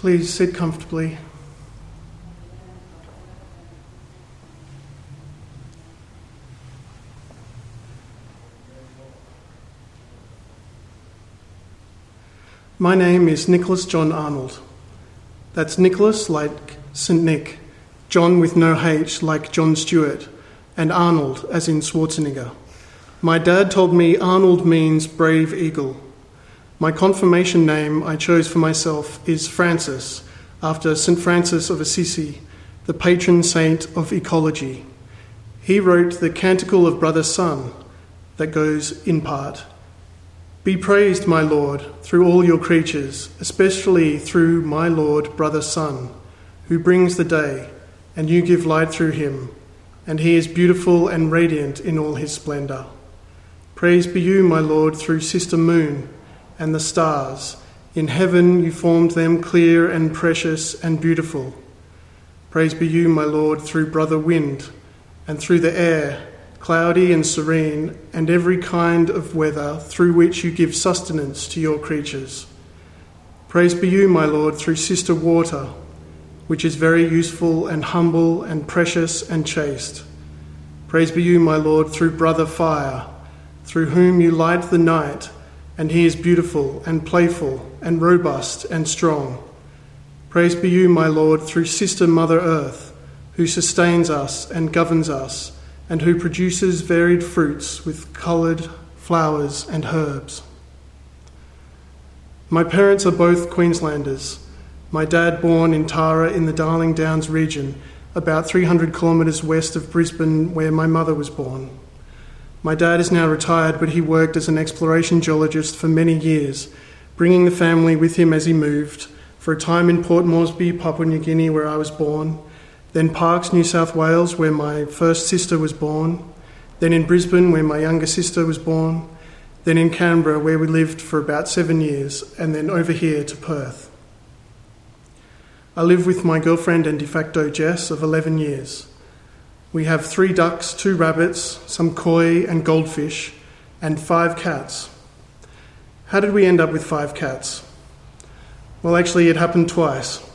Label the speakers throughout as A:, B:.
A: Please sit comfortably. My name is Nicholas Jon Arnold. That's Nicholas like St. Nick, Jon with no H like Jon Stewart, and Arnold as in Schwarzenegger. My dad told me Arnold means brave eagle. My confirmation name I chose for myself is Francis, after St. Francis of Assisi, the patron saint of ecology. He wrote the Canticle of Brother Sun that goes in part. Be praised, my Lord, through all your creatures, especially through my Lord, brother Sun, who brings the day, and you give light through him, and he is beautiful and radiant in all his splendour. Praise be you, my Lord, through sister moon and the stars. In heaven you formed them clear and precious and beautiful. Praise be you, my Lord, through brother wind, and through the air cloudy and serene, and every kind of weather through which you give sustenance to your creatures. Praise be you, my Lord, through sister water, which is very useful and humble and precious and chaste. Praise be you, my Lord, through brother fire, through whom you light the night, and he is beautiful and playful and robust and strong. Praise be you, my Lord, through sister mother earth, who sustains us and governs us and who produces varied fruits with coloured flowers and herbs. My parents are both Queenslanders. My dad, born in Tara in the Darling Downs region, about 300 kilometres west of Brisbane, where my mother was born. My dad is now retired, but he worked as an exploration geologist for many years, bringing the family with him as he moved, for a time in Port Moresby, Papua New Guinea, where I was born, then Parkes, New South Wales, where my first sister was born, then in Brisbane, where my younger sister was born, then in Canberra, where we lived for about seven years, and then over here to Perth. I live with my girlfriend and de facto Jess of 11 years. We have three ducks, two rabbits, some koi and goldfish, and five cats. How did we end up with five cats? Well, actually, it happened twice.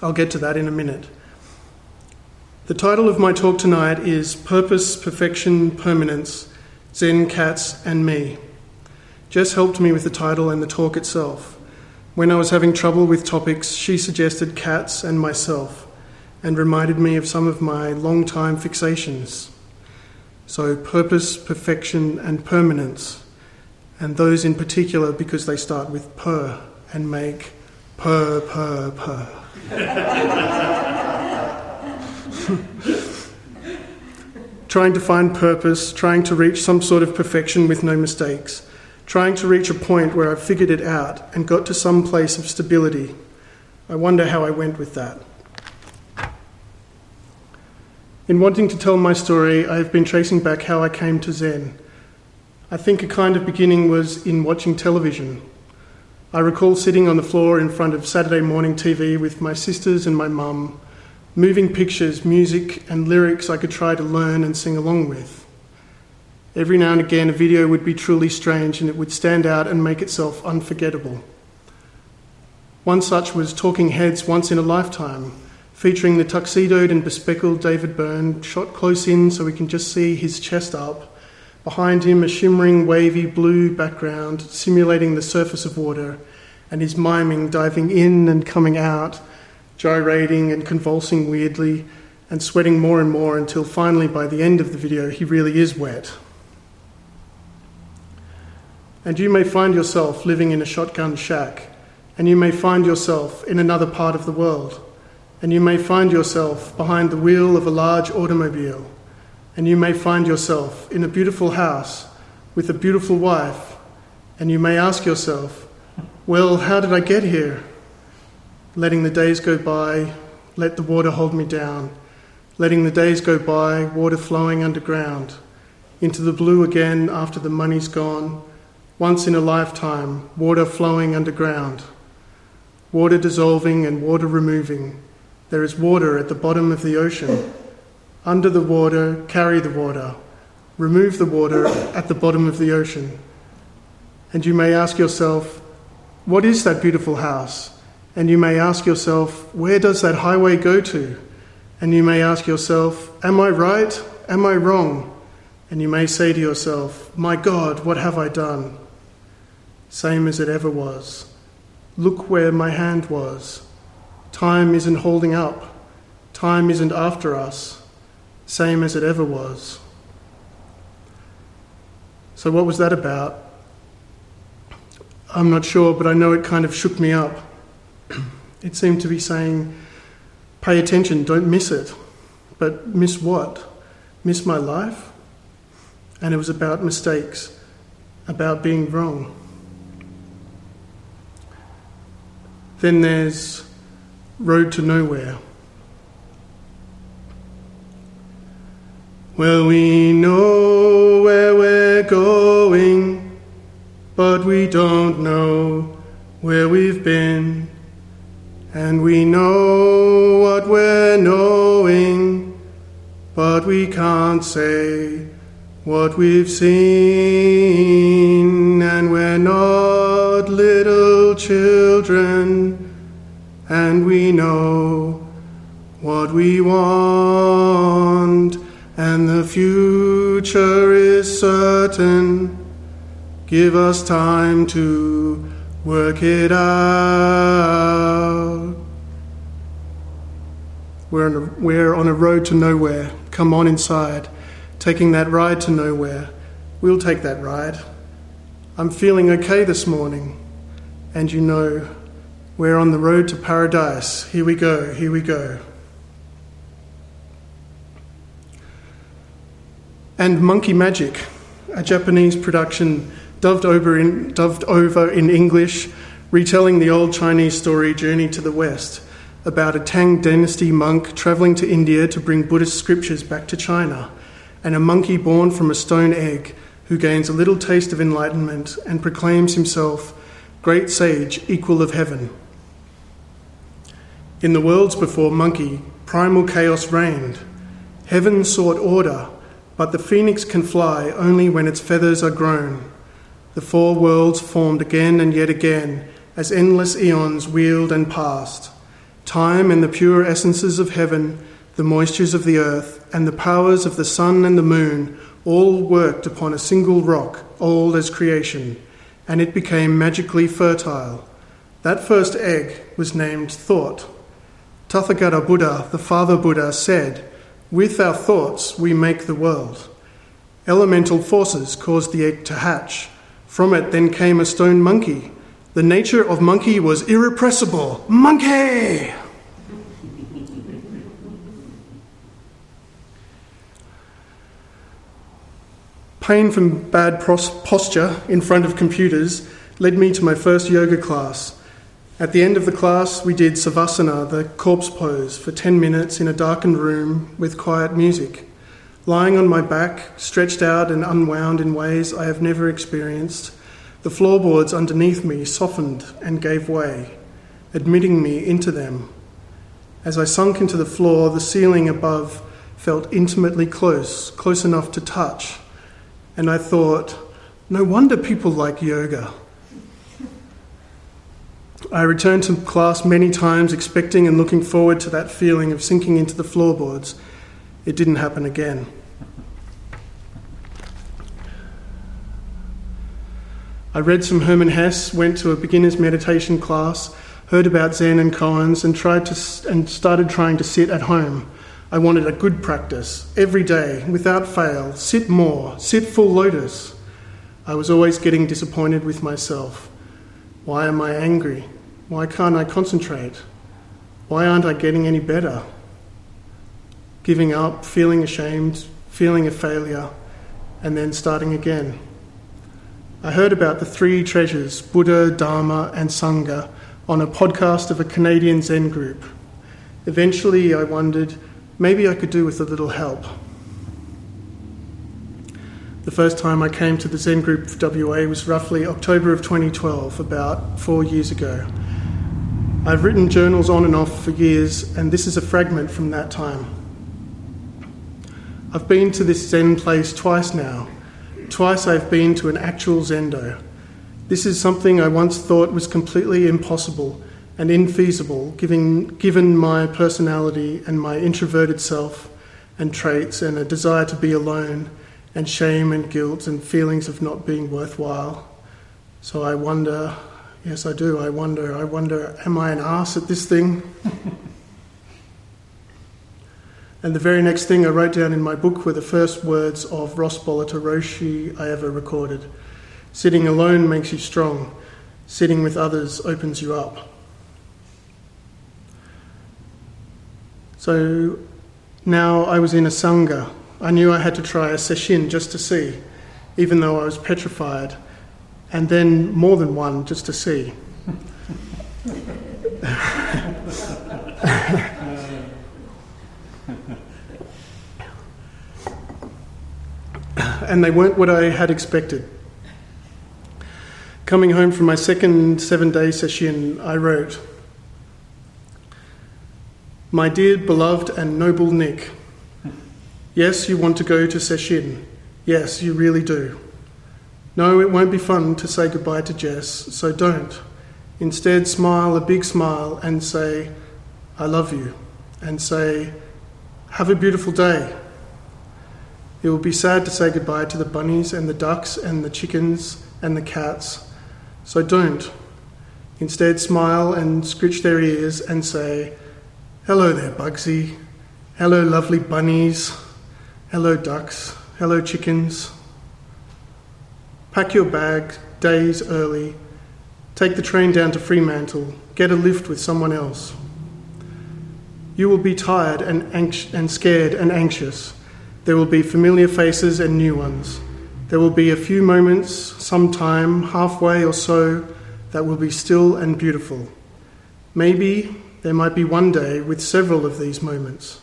A: I'll get to that in a minute. The title of my talk tonight is Purpose, Perfection, Permanence Zen, Cats, and Me. Jess helped me with the title and the talk itself. When I was having trouble with topics, she suggested cats and myself and reminded me of some of my long-time fixations. So, purpose, perfection, and permanence, and those in particular because they start with per and make per, per, per. trying to find purpose, trying to reach some sort of perfection with no mistakes, trying to reach a point where I figured it out and got to some place of stability. I wonder how I went with that. In wanting to tell my story, I have been tracing back how I came to Zen. I think a kind of beginning was in watching television, I recall sitting on the floor in front of Saturday morning TV with my sisters and my mum, moving pictures, music, and lyrics I could try to learn and sing along with. Every now and again, a video would be truly strange and it would stand out and make itself unforgettable. One such was Talking Heads Once in a Lifetime, featuring the tuxedoed and bespectacled David Byrne, shot close in so we can just see his chest up Behind him, a shimmering, wavy blue background simulating the surface of water, and his miming diving in and coming out, gyrating and convulsing weirdly, and sweating more and more until finally, by the end of the video, he really is wet. And you may find yourself living in a shotgun shack, and you may find yourself in another part of the world, and you may find yourself behind the wheel of a large automobile and you may find yourself in a beautiful house with a beautiful wife, and you may ask yourself, Well, how did I get here? Letting the days go by, let the water hold me down. Letting the days go by, water flowing underground. Into the blue again after the money's gone. Once in a lifetime, water flowing underground. Water dissolving and water removing. There is water at the bottom of the ocean under the water, carry the water, remove the water at the bottom of the ocean. And you may ask yourself, what is that beautiful house? And you may ask yourself, where does that highway go to? And you may ask yourself, am I right? Am I wrong? And you may say to yourself, my God, what have I done? Same as it ever was. Look where my hand was. Time isn't holding up. Time isn't after us. Same as it ever was. So, what was that about? I'm not sure, but I know it kind of shook me up. It seemed to be saying, pay attention, don't miss it. But miss what? Miss my life? And it was about mistakes, about being wrong. Then there's Road to Nowhere. Well, we know where we're going, but we don't know where we've been. And we know what we're knowing, but we can't say what we've seen. And we're not little children, want and the future is certain. Give us time to work it out. We're on, a, we're on a road to nowhere. Come on inside. Taking that ride to nowhere. We'll take that ride. I'm feeling okay this morning. And you know, we're on the road to paradise. Here we go, here we go. And Monkey Magic, a Japanese production dubbed over in, dubbed over in English, retelling the old Chinese story Journey to the West about a Tang dynasty monk travelling to India to bring Buddhist scriptures back to China, and a monkey born from a stone egg who gains a little taste of enlightenment and proclaims himself great sage, equal of heaven. In the worlds before Monkey, primal chaos reigned. Heaven sought order, but the phoenix can fly only when its feathers are grown. The four worlds formed again and yet again as endless eons wheeled and passed. Time and the pure essences of heaven, the moistures of the earth, and the powers of the sun and the moon all worked upon a single rock, old as creation, and it became magically fertile. That first egg was named Thought. Tathagata Buddha, the Father Buddha, said, with our thoughts, we make the world. Elemental forces caused the egg to hatch. From it then came a stone monkey. The nature of monkey was irrepressible. Monkey! Pain from bad posture in front of computers led me to my first yoga class. At the end of the class, we did Savasana, the corpse pose, for 10 minutes in a darkened room with quiet music. Lying on my back, stretched out and unwound in ways I have never experienced, the floorboards underneath me softened and gave way, admitting me into them. As I sunk into the floor, the ceiling above felt intimately close, close enough to touch, and I thought, no wonder people like yoga. I returned to class many times, expecting and looking forward to that feeling of sinking into the floorboards. It didn't happen again. I read some Hermann Hesse, went to a beginner's meditation class, heard about Zen and koans, and tried to and started trying to sit at home. I wanted a good practice every day, without fail. Sit more, sit full lotus. I was always getting disappointed with myself. Why am I angry? Why can't I concentrate? Why aren't I getting any better? Giving up, feeling ashamed, feeling a failure, and then starting again. I heard about the three treasures, Buddha, Dharma, and Sangha, on a podcast of a Canadian Zen group. Eventually, I wondered maybe I could do with a little help. The first time I came to the Zen group WA was roughly October of 2012, about four years ago. I've written journals on and off for years, and this is a fragment from that time. I've been to this Zen place twice now. Twice I've been to an actual Zendo. This is something I once thought was completely impossible, and infeasible given, given my personality and my introverted self and traits and a desire to be alone and shame and guilt and feelings of not being worthwhile. So I wonder, yes, I do, I wonder, I wonder, am I an ass at this thing? and the very next thing I wrote down in my book were the first words of Ross Bolleter Roshi I ever recorded. Sitting alone makes you strong, sitting with others opens you up. So now I was in a Sangha. I knew I had to try a Sesshin just to see, even though I was petrified, and then more than one just to see. and they weren't what I had expected. Coming home from my second seven day session, I wrote, My dear, beloved, and noble Nick, yes, you want to go to Sesshin. Yes, you really do. No, it won't be fun to say goodbye to Jess, so don't. Instead, smile a big smile and say, I love you, and say, Have a beautiful day. It will be sad to say goodbye to the bunnies and the ducks and the chickens and the cats so don't. Instead, smile and scritch their ears and say, Hello there, Bugsy. Hello, lovely bunnies. Hello, ducks. Hello, chickens. Pack your bag days early. Take the train down to Fremantle. Get a lift with someone else. You will be tired and, anx- and scared and anxious. There will be familiar faces and new ones. There will be a few moments, some time, halfway or so, that will be still and beautiful. Maybe there might be one day with several of these moments.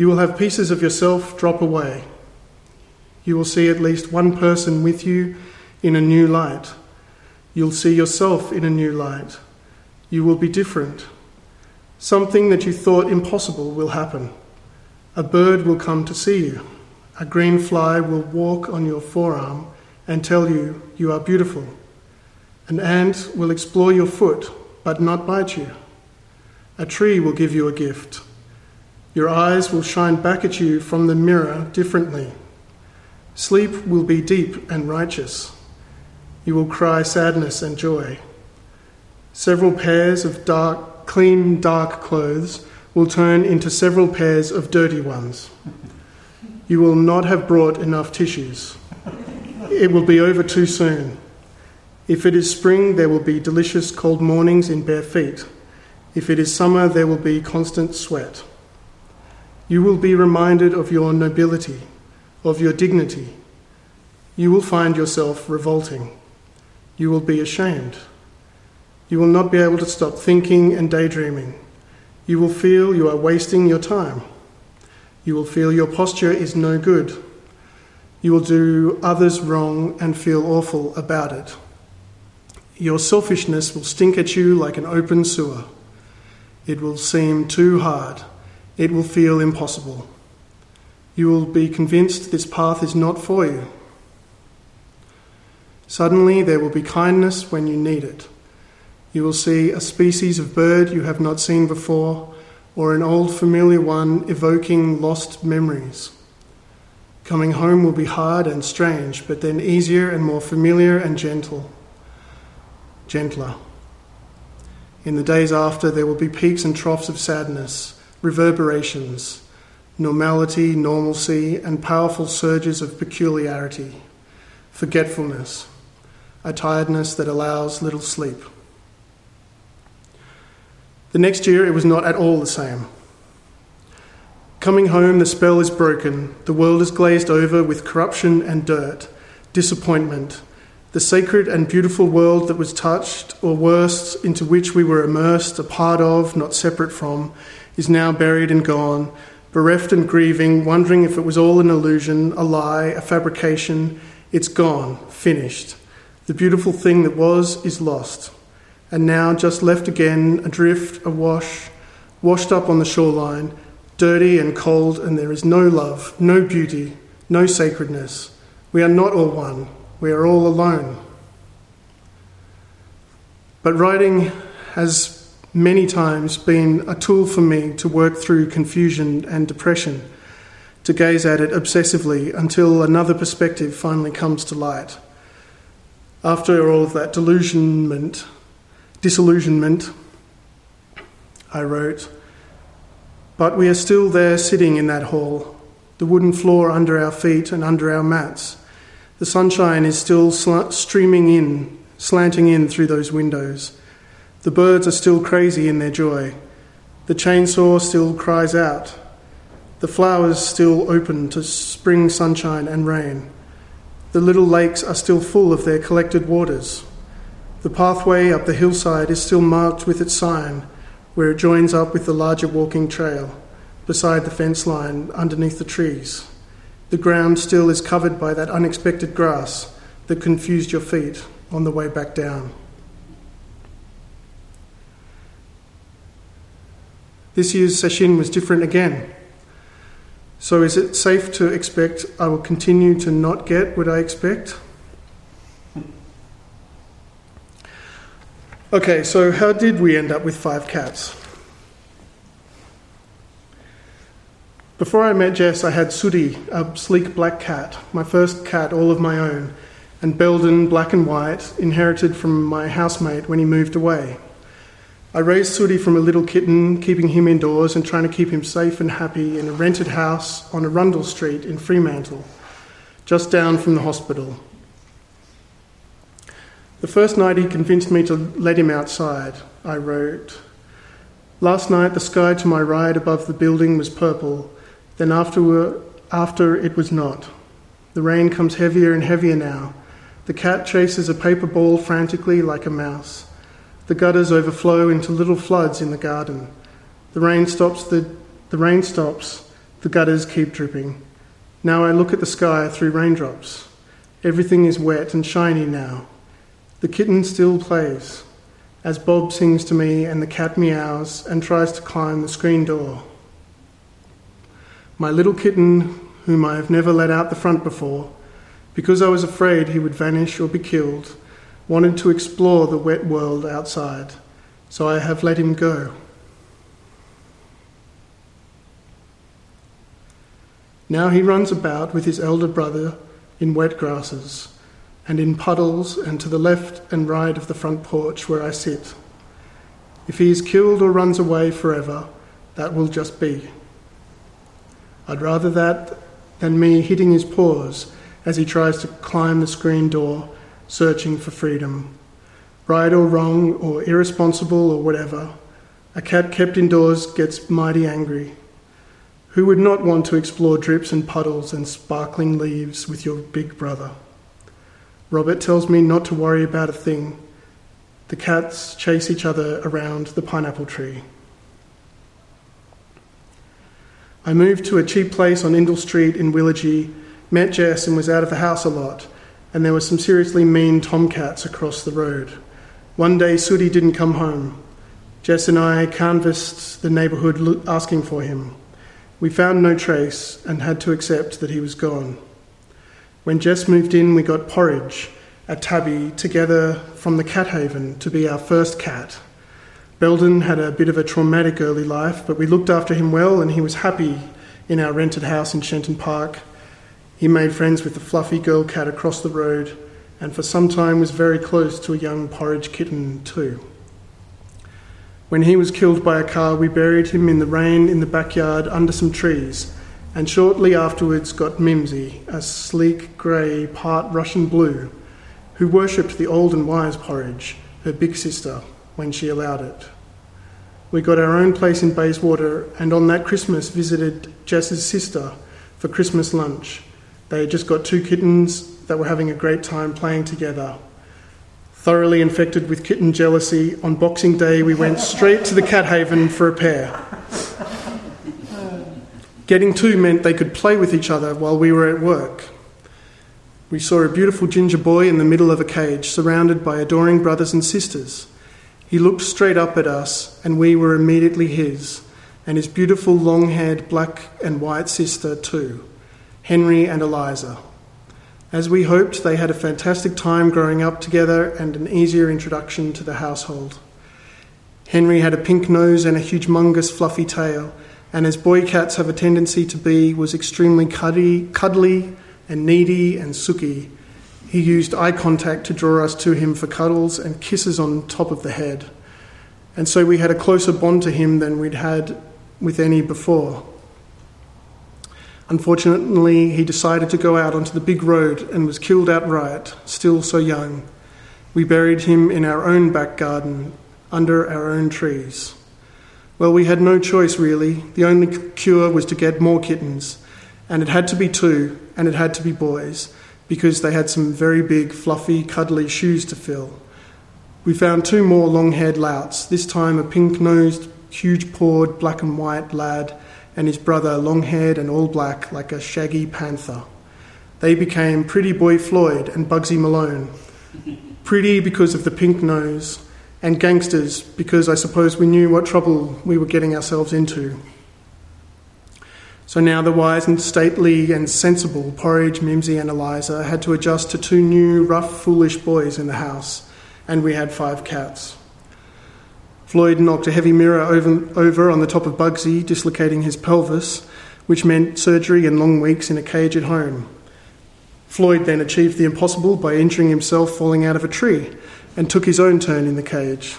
A: You will have pieces of yourself drop away. You will see at least one person with you in a new light. You'll see yourself in a new light. You will be different. Something that you thought impossible will happen. A bird will come to see you. A green fly will walk on your forearm and tell you you are beautiful. An ant will explore your foot but not bite you. A tree will give you a gift. Your eyes will shine back at you from the mirror differently. Sleep will be deep and righteous. You will cry sadness and joy. Several pairs of dark, clean, dark clothes will turn into several pairs of dirty ones. You will not have brought enough tissues. It will be over too soon. If it is spring, there will be delicious cold mornings in bare feet. If it is summer, there will be constant sweat. You will be reminded of your nobility, of your dignity. You will find yourself revolting. You will be ashamed. You will not be able to stop thinking and daydreaming. You will feel you are wasting your time. You will feel your posture is no good. You will do others wrong and feel awful about it. Your selfishness will stink at you like an open sewer. It will seem too hard. It will feel impossible. You will be convinced this path is not for you. Suddenly, there will be kindness when you need it. You will see a species of bird you have not seen before or an old familiar one evoking lost memories. Coming home will be hard and strange, but then easier and more familiar and gentle. Gentler. In the days after, there will be peaks and troughs of sadness, reverberations, normality, normalcy, and powerful surges of peculiarity, forgetfulness, a tiredness that allows little sleep. The next year, it was not at all the same. Coming home, the spell is broken. The world is glazed over with corruption and dirt, disappointment. The sacred and beautiful world that was touched, or worse, into which we were immersed, a part of, not separate from, is now buried and gone, bereft and grieving, wondering if it was all an illusion, a lie, a fabrication. It's gone, finished. The beautiful thing that was is lost and now just left again, adrift, awash, washed up on the shoreline, dirty and cold, and there is no love, no beauty, no sacredness. We are not all one, we are all alone. But writing has many times been a tool for me to work through confusion and depression, to gaze at it obsessively until another perspective finally comes to light. After all of that delusionment, disillusionment, I wrote, but we are still there sitting in that hall, the wooden floor under our feet and under our mats. The sunshine is still sl- streaming in, slanting in through those windows. The birds are still crazy in their joy. The chainsaw still cries out. The flowers still open to spring sunshine and rain. The little lakes are still full of their collected waters. The pathway up the hillside is still marked with its sign, where it joins up with the larger walking trail, beside the fence line underneath the trees. The ground still is covered by that unexpected grass that confused your feet on the way back down. This year's session was different again. So, is it safe to expect I will continue to not get what I expect? Okay, so how did we end up with five cats? Before I met Jess, I had Sudi, a sleek black cat, my first cat all of my own, and Belden, black and white, inherited from my housemate when he moved away. I raised Sudi from a little kitten, keeping him indoors and trying to keep him safe and happy in a rented house on Arundel Street in Fremantle, just down from the hospital. The first night he convinced me to let him outside, I wrote. Last night the sky to my right above the building was purple, then after, after it was not. The rain comes heavier and heavier now. The cat chases a paper ball frantically like a mouse. The gutters overflow into little floods in the garden. The rain stops, the, the rain stops, the gutters keep dripping. Now I look at the sky through raindrops. Everything is wet and shiny now. The kitten still plays as Bob sings to me and the cat meows and tries to climb the screen door. My little kitten, whom I have never let out the front before, because I was afraid he would vanish or be killed, wanted to explore the wet world outside, so I have let him go. Now he runs about with his elder brother in wet grasses and in puddles and to the left and right of the front porch where I sit. If he is killed or runs away forever, that will just be. I'd rather that than me hitting his paws as he tries to climb the screen door searching for freedom. Right or wrong, or irresponsible, or whatever, a cat kept indoors gets mighty angry. Who would not want to explore drips and puddles and sparkling leaves with your big brother? Robert tells me not to worry about a thing. The cats chase each other around the pineapple tree. I moved to a cheap place on Indal Street in Willagee, met Jess, and was out of the house a lot and there were some seriously mean tomcats across the road. One day, Sudi didn't come home. Jess and I canvassed the neighbourhood asking for him. We found no trace and had to accept that he was gone. When Jess moved in, we got porridge a Tabby together from the cat haven to be our first cat. Belden had a bit of a traumatic early life, but we looked after him well and he was happy in our rented house in Shenton Park he made friends with the fluffy girl cat across the road and for some time was very close to a young porridge kitten, too. When he was killed by a car, we buried him in the rain in the backyard under some trees, and shortly afterwards got Mimsy, a sleek grey, part Russian blue, who worshipped the old and wise porridge, her big sister, when she allowed it. We got our own place in Bayswater, and on that Christmas visited Jess's sister for Christmas lunch they had just got two kittens that were having a great time playing together. Thoroughly infected with kitten jealousy, on Boxing Day we went straight to the cat haven for a pair. Getting two meant they could play with each other while we were at work. We saw a beautiful ginger boy in the middle of a cage, surrounded by adoring brothers and sisters. He looked straight up at us, and we were immediately his, and his beautiful long haired black and white sister, too. Henry and Eliza. As we hoped, they had a fantastic time growing up together and an easier introduction to the household. Henry had a pink nose and a huge, humongous fluffy tail, and as boy cats have a tendency to be, was extremely cuddly, cuddly and needy and sooky. He used eye contact to draw us to him for cuddles and kisses on top of the head. And so we had a closer bond to him than we'd had with any before. Unfortunately, he decided to go out onto the big road and was killed outright, still so young. We buried him in our own back garden, under our own trees. Well, we had no choice really. The only cure was to get more kittens, and it had to be two, and it had to be boys, because they had some very big, fluffy, cuddly shoes to fill. We found two more long haired louts, this time a pink nosed, huge pawed, black and white lad, and his brother, long haired and all black like a shaggy panther. They became Pretty Boy Floyd and Bugsy Malone. Pretty because of the pink nose, and gangsters because I suppose we knew what trouble we were getting ourselves into. So now the wise and stately and sensible Porridge, Mimsy, and Eliza had to adjust to two new, rough, foolish boys in the house, and we had five cats. Floyd knocked a heavy mirror over, over on the top of Bugsy, dislocating his pelvis, which meant surgery and long weeks in a cage at home. Floyd then achieved the impossible by injuring himself falling out of a tree and took his own turn in the cage.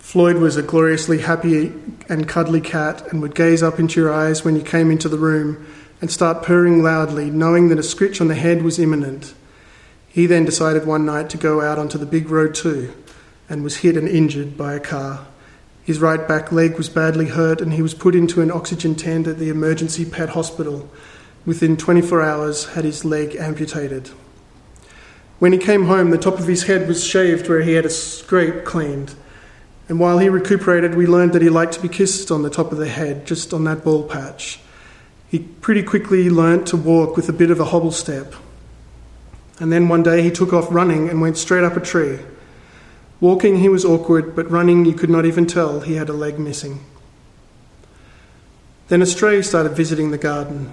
A: Floyd was a gloriously happy and cuddly cat and would gaze up into your eyes when you came into the room and start purring loudly, knowing that a scritch on the head was imminent. He then decided one night to go out onto the big road too and was hit and injured by a car. His right back leg was badly hurt and he was put into an oxygen tent at the emergency pet hospital. Within 24 hours, had his leg amputated. When he came home, the top of his head was shaved where he had a scrape cleaned. And while he recuperated, we learned that he liked to be kissed on the top of the head, just on that ball patch. He pretty quickly learnt to walk with a bit of a hobble step. And then one day he took off running and went straight up a tree. Walking, he was awkward, but running, you could not even tell he had a leg missing. Then a stray started visiting the garden.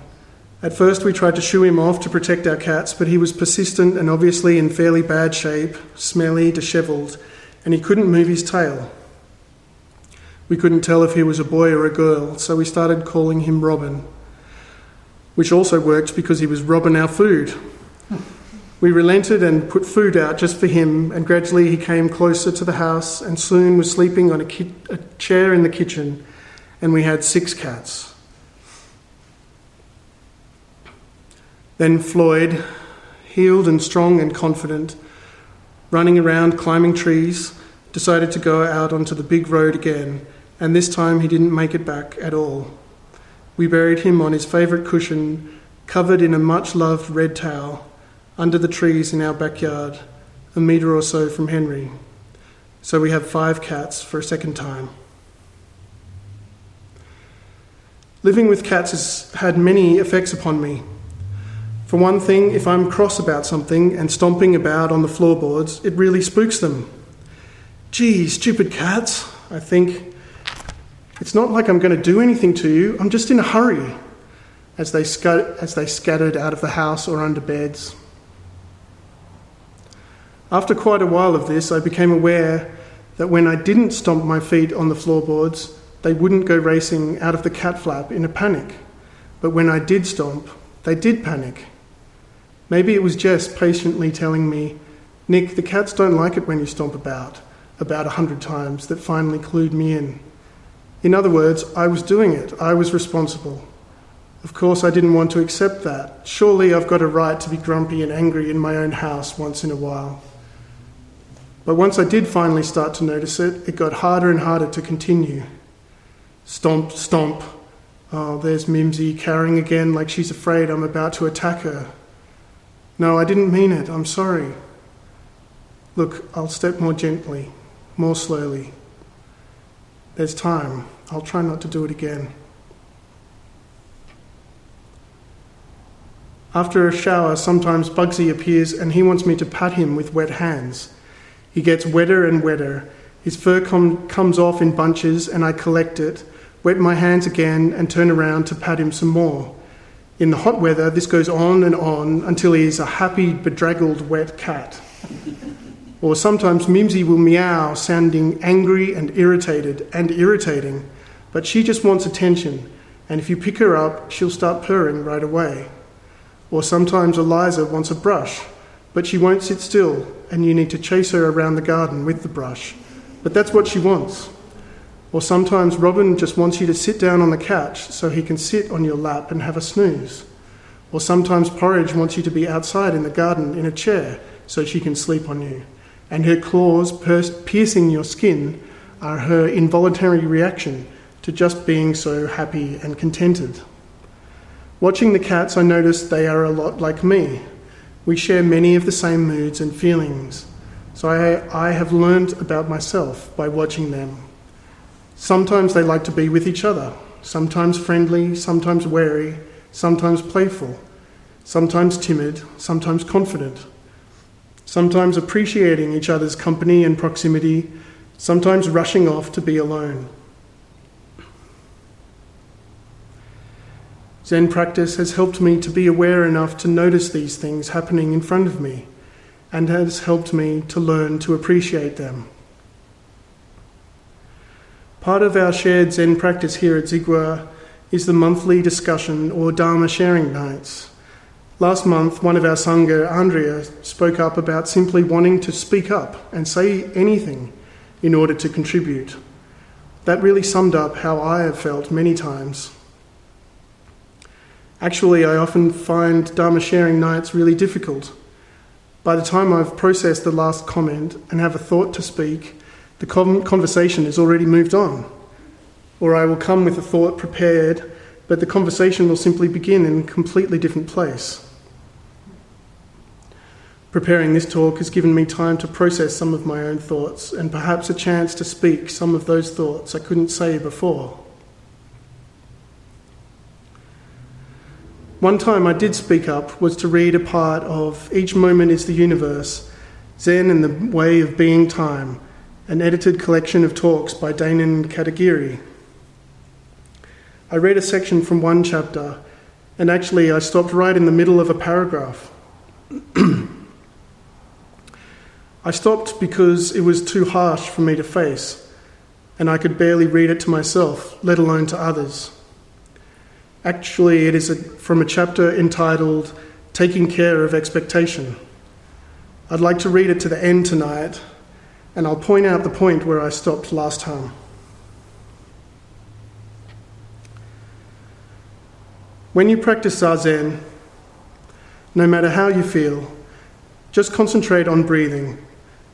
A: At first, we tried to shoo him off to protect our cats, but he was persistent and obviously in fairly bad shape, smelly, dishevelled, and he couldn't move his tail. We couldn't tell if he was a boy or a girl, so we started calling him Robin, which also worked because he was robbing our food. We relented and put food out just for him, and gradually he came closer to the house and soon was sleeping on a, ki- a chair in the kitchen, and we had six cats. Then Floyd, healed and strong and confident, running around climbing trees, decided to go out onto the big road again, and this time he didn't make it back at all. We buried him on his favourite cushion, covered in a much loved red towel, under the trees in our backyard, a metre or so from Henry. So we have five cats for a second time. Living with cats has had many effects upon me. For one thing, if I'm cross about something and stomping about on the floorboards, it really spooks them. Gee, stupid cats, I think. It's not like I'm going to do anything to you, I'm just in a hurry, as they, sc- as they scattered out of the house or under beds. After quite a while of this, I became aware that when I didn't stomp my feet on the floorboards, they wouldn't go racing out of the cat flap in a panic. But when I did stomp, they did panic. Maybe it was Jess patiently telling me, Nick, the cats don't like it when you stomp about, about a hundred times, that finally clued me in. In other words, I was doing it, I was responsible. Of course, I didn't want to accept that. Surely I've got a right to be grumpy and angry in my own house once in a while. But once I did finally start to notice it, it got harder and harder to continue. Stomp, stomp. Oh, there's Mimsy carrying again like she's afraid I'm about to attack her. No, I didn't mean it. I'm sorry. Look, I'll step more gently, more slowly. There's time. I'll try not to do it again. After a shower, sometimes Bugsy appears and he wants me to pat him with wet hands. He gets wetter and wetter. His fur com- comes off in bunches and I collect it, wet my hands again, and turn around to pat him some more. In the hot weather, this goes on and on until he is a happy, bedraggled, wet cat. Or sometimes Mimsy will meow, sounding angry and irritated and irritating, but she just wants attention, and if you pick her up, she'll start purring right away. Or sometimes Eliza wants a brush, but she won't sit still, and you need to chase her around the garden with the brush. But that's what she wants. Or sometimes Robin just wants you to sit down on the couch so he can sit on your lap and have a snooze. Or sometimes Porridge wants you to be outside in the garden in a chair so she can sleep on you. And her claws piercing your skin are her involuntary reaction to just being so happy and contented. Watching the cats, I noticed they are a lot like me. We share many of the same moods and feelings. So I, I have learned about myself by watching them. Sometimes they like to be with each other, sometimes friendly, sometimes wary, sometimes playful, sometimes timid, sometimes confident, sometimes appreciating each other's company and proximity, sometimes rushing off to be alone. Zen practice has helped me to be aware enough to notice these things happening in front of me and has helped me to learn to appreciate them. Part of our shared Zen practice here at ZGWA is the monthly discussion or Dharma sharing nights. Last month, one of our Sangha, Andrea, spoke up about simply wanting to speak up and say anything in order to contribute. That really summed up how I have felt many times. Actually, I often find Dharma sharing nights really difficult. By the time I've processed the last comment and have a thought to speak, the conversation has already moved on. Or I will come with a thought prepared, but the conversation will simply begin in a completely different place. Preparing this talk has given me time to process some of my own thoughts and perhaps a chance to speak some of those thoughts I couldn't say before. One time I did speak up was to read a part of Each Moment is the Universe, Zen and the Way of Being Time an edited collection of talks by Dainin Katagiri. I read a section from one chapter, and actually I stopped right in the middle of a paragraph. I stopped because it was too harsh for me to face, and I could barely read it to myself, let alone to others. Actually, it is a, from a chapter entitled Taking Care of Expectation. I'd like to read it to the end tonight and I'll point out the point where I stopped last time. When you practice Zazen, no matter how you feel, just concentrate on breathing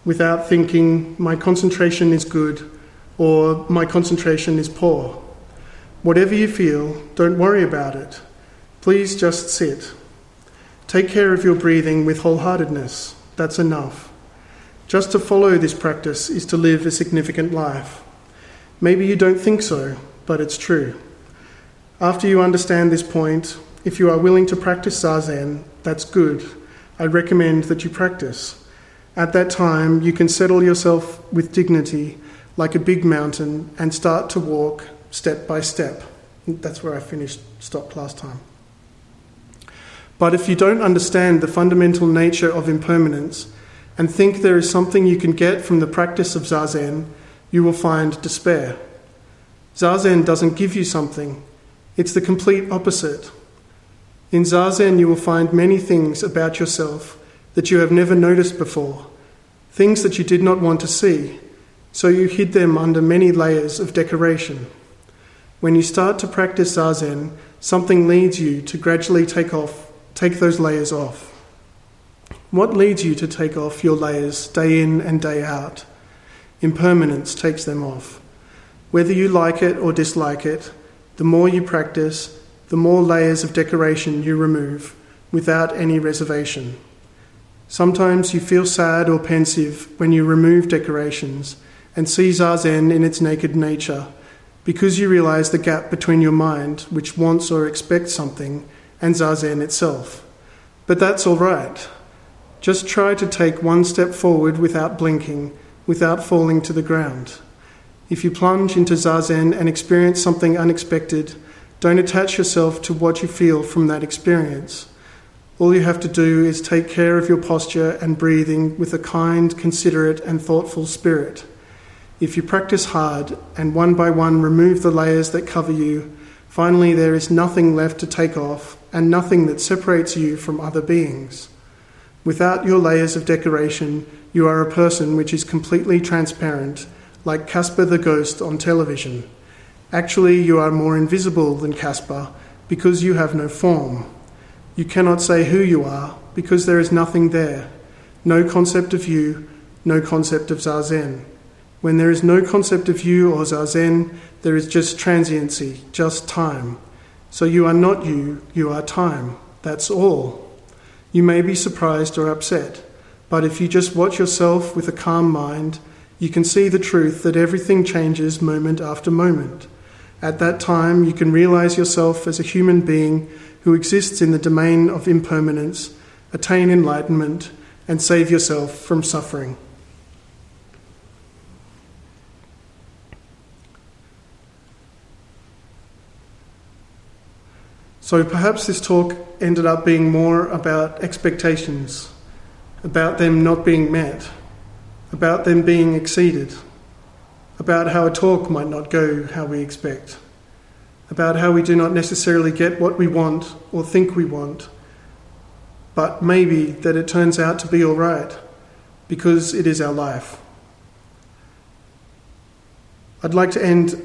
A: without thinking, my concentration is good or my concentration is poor. Whatever you feel, don't worry about it. Please just sit. Take care of your breathing with wholeheartedness. That's enough. Just to follow this practice is to live a significant life. Maybe you don't think so, but it's true. After you understand this point, if you are willing to practice Zazen, that's good. I recommend that you practice. At that time, you can settle yourself with dignity like a big mountain and start to walk step by step. That's where I finished, stopped last time. But if you don't understand the fundamental nature of impermanence, and think there is something you can get from the practice of Zazen, you will find despair. Zazen doesn't give you something, it's the complete opposite. In Zazen, you will find many things about yourself that you have never noticed before, things that you did not want to see, so you hid them under many layers of decoration. When you start to practice Zazen, something leads you to gradually take off, take those layers off. What leads you to take off your layers day in and day out? Impermanence takes them off. Whether you like it or dislike it, the more you practice, the more layers of decoration you remove without any reservation. Sometimes you feel sad or pensive when you remove decorations and see Zazen in its naked nature because you realize the gap between your mind, which wants or expects something, and Zazen itself. But that's all right. Just try to take one step forward without blinking, without falling to the ground. If you plunge into Zazen and experience something unexpected, don't attach yourself to what you feel from that experience. All you have to do is take care of your posture and breathing with a kind, considerate, and thoughtful spirit. If you practice hard and one by one remove the layers that cover you, finally there is nothing left to take off and nothing that separates you from other beings. Without your layers of decoration, you are a person which is completely transparent, like Casper the Ghost on television. Actually, you are more invisible than Casper because you have no form. You cannot say who you are because there is nothing there. No concept of you, no concept of Zazen. When there is no concept of you or Zazen, there is just transiency, just time. So you are not you, you are time. That's all. You may be surprised or upset, but if you just watch yourself with a calm mind, you can see the truth that everything changes moment after moment. At that time, you can realize yourself as a human being who exists in the domain of impermanence, attain enlightenment, and save yourself from suffering. So perhaps this talk ended up being more about expectations, about them not being met, about them being exceeded, about how a talk might not go how we expect about how we do not necessarily get what we want or think we want, but maybe that it turns out to be all right because it is our life. I'd like to end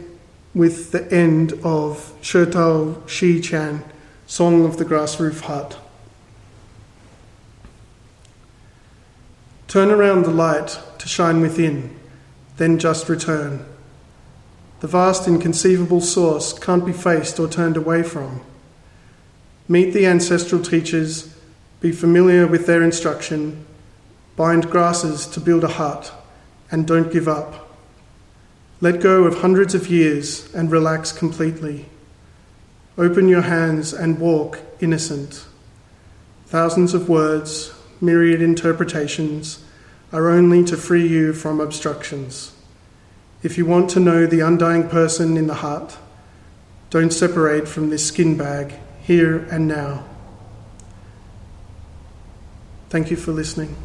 A: with the end of Shitou Xiqian, Song of the Grass Roof Hut. Turn around the light to shine within, then just return. The vast inconceivable source can't be faced or turned away from. Meet the ancestral teachers, be familiar with their instruction, bind grasses to build a hut, and don't give up. Let go of hundreds of years and relax completely. Open your hands and walk innocent. Thousands of words, myriad interpretations, are only to free you from obstructions. If you want to know the undying person in the heart, don't separate from this skin bag here and now. Thank you for listening.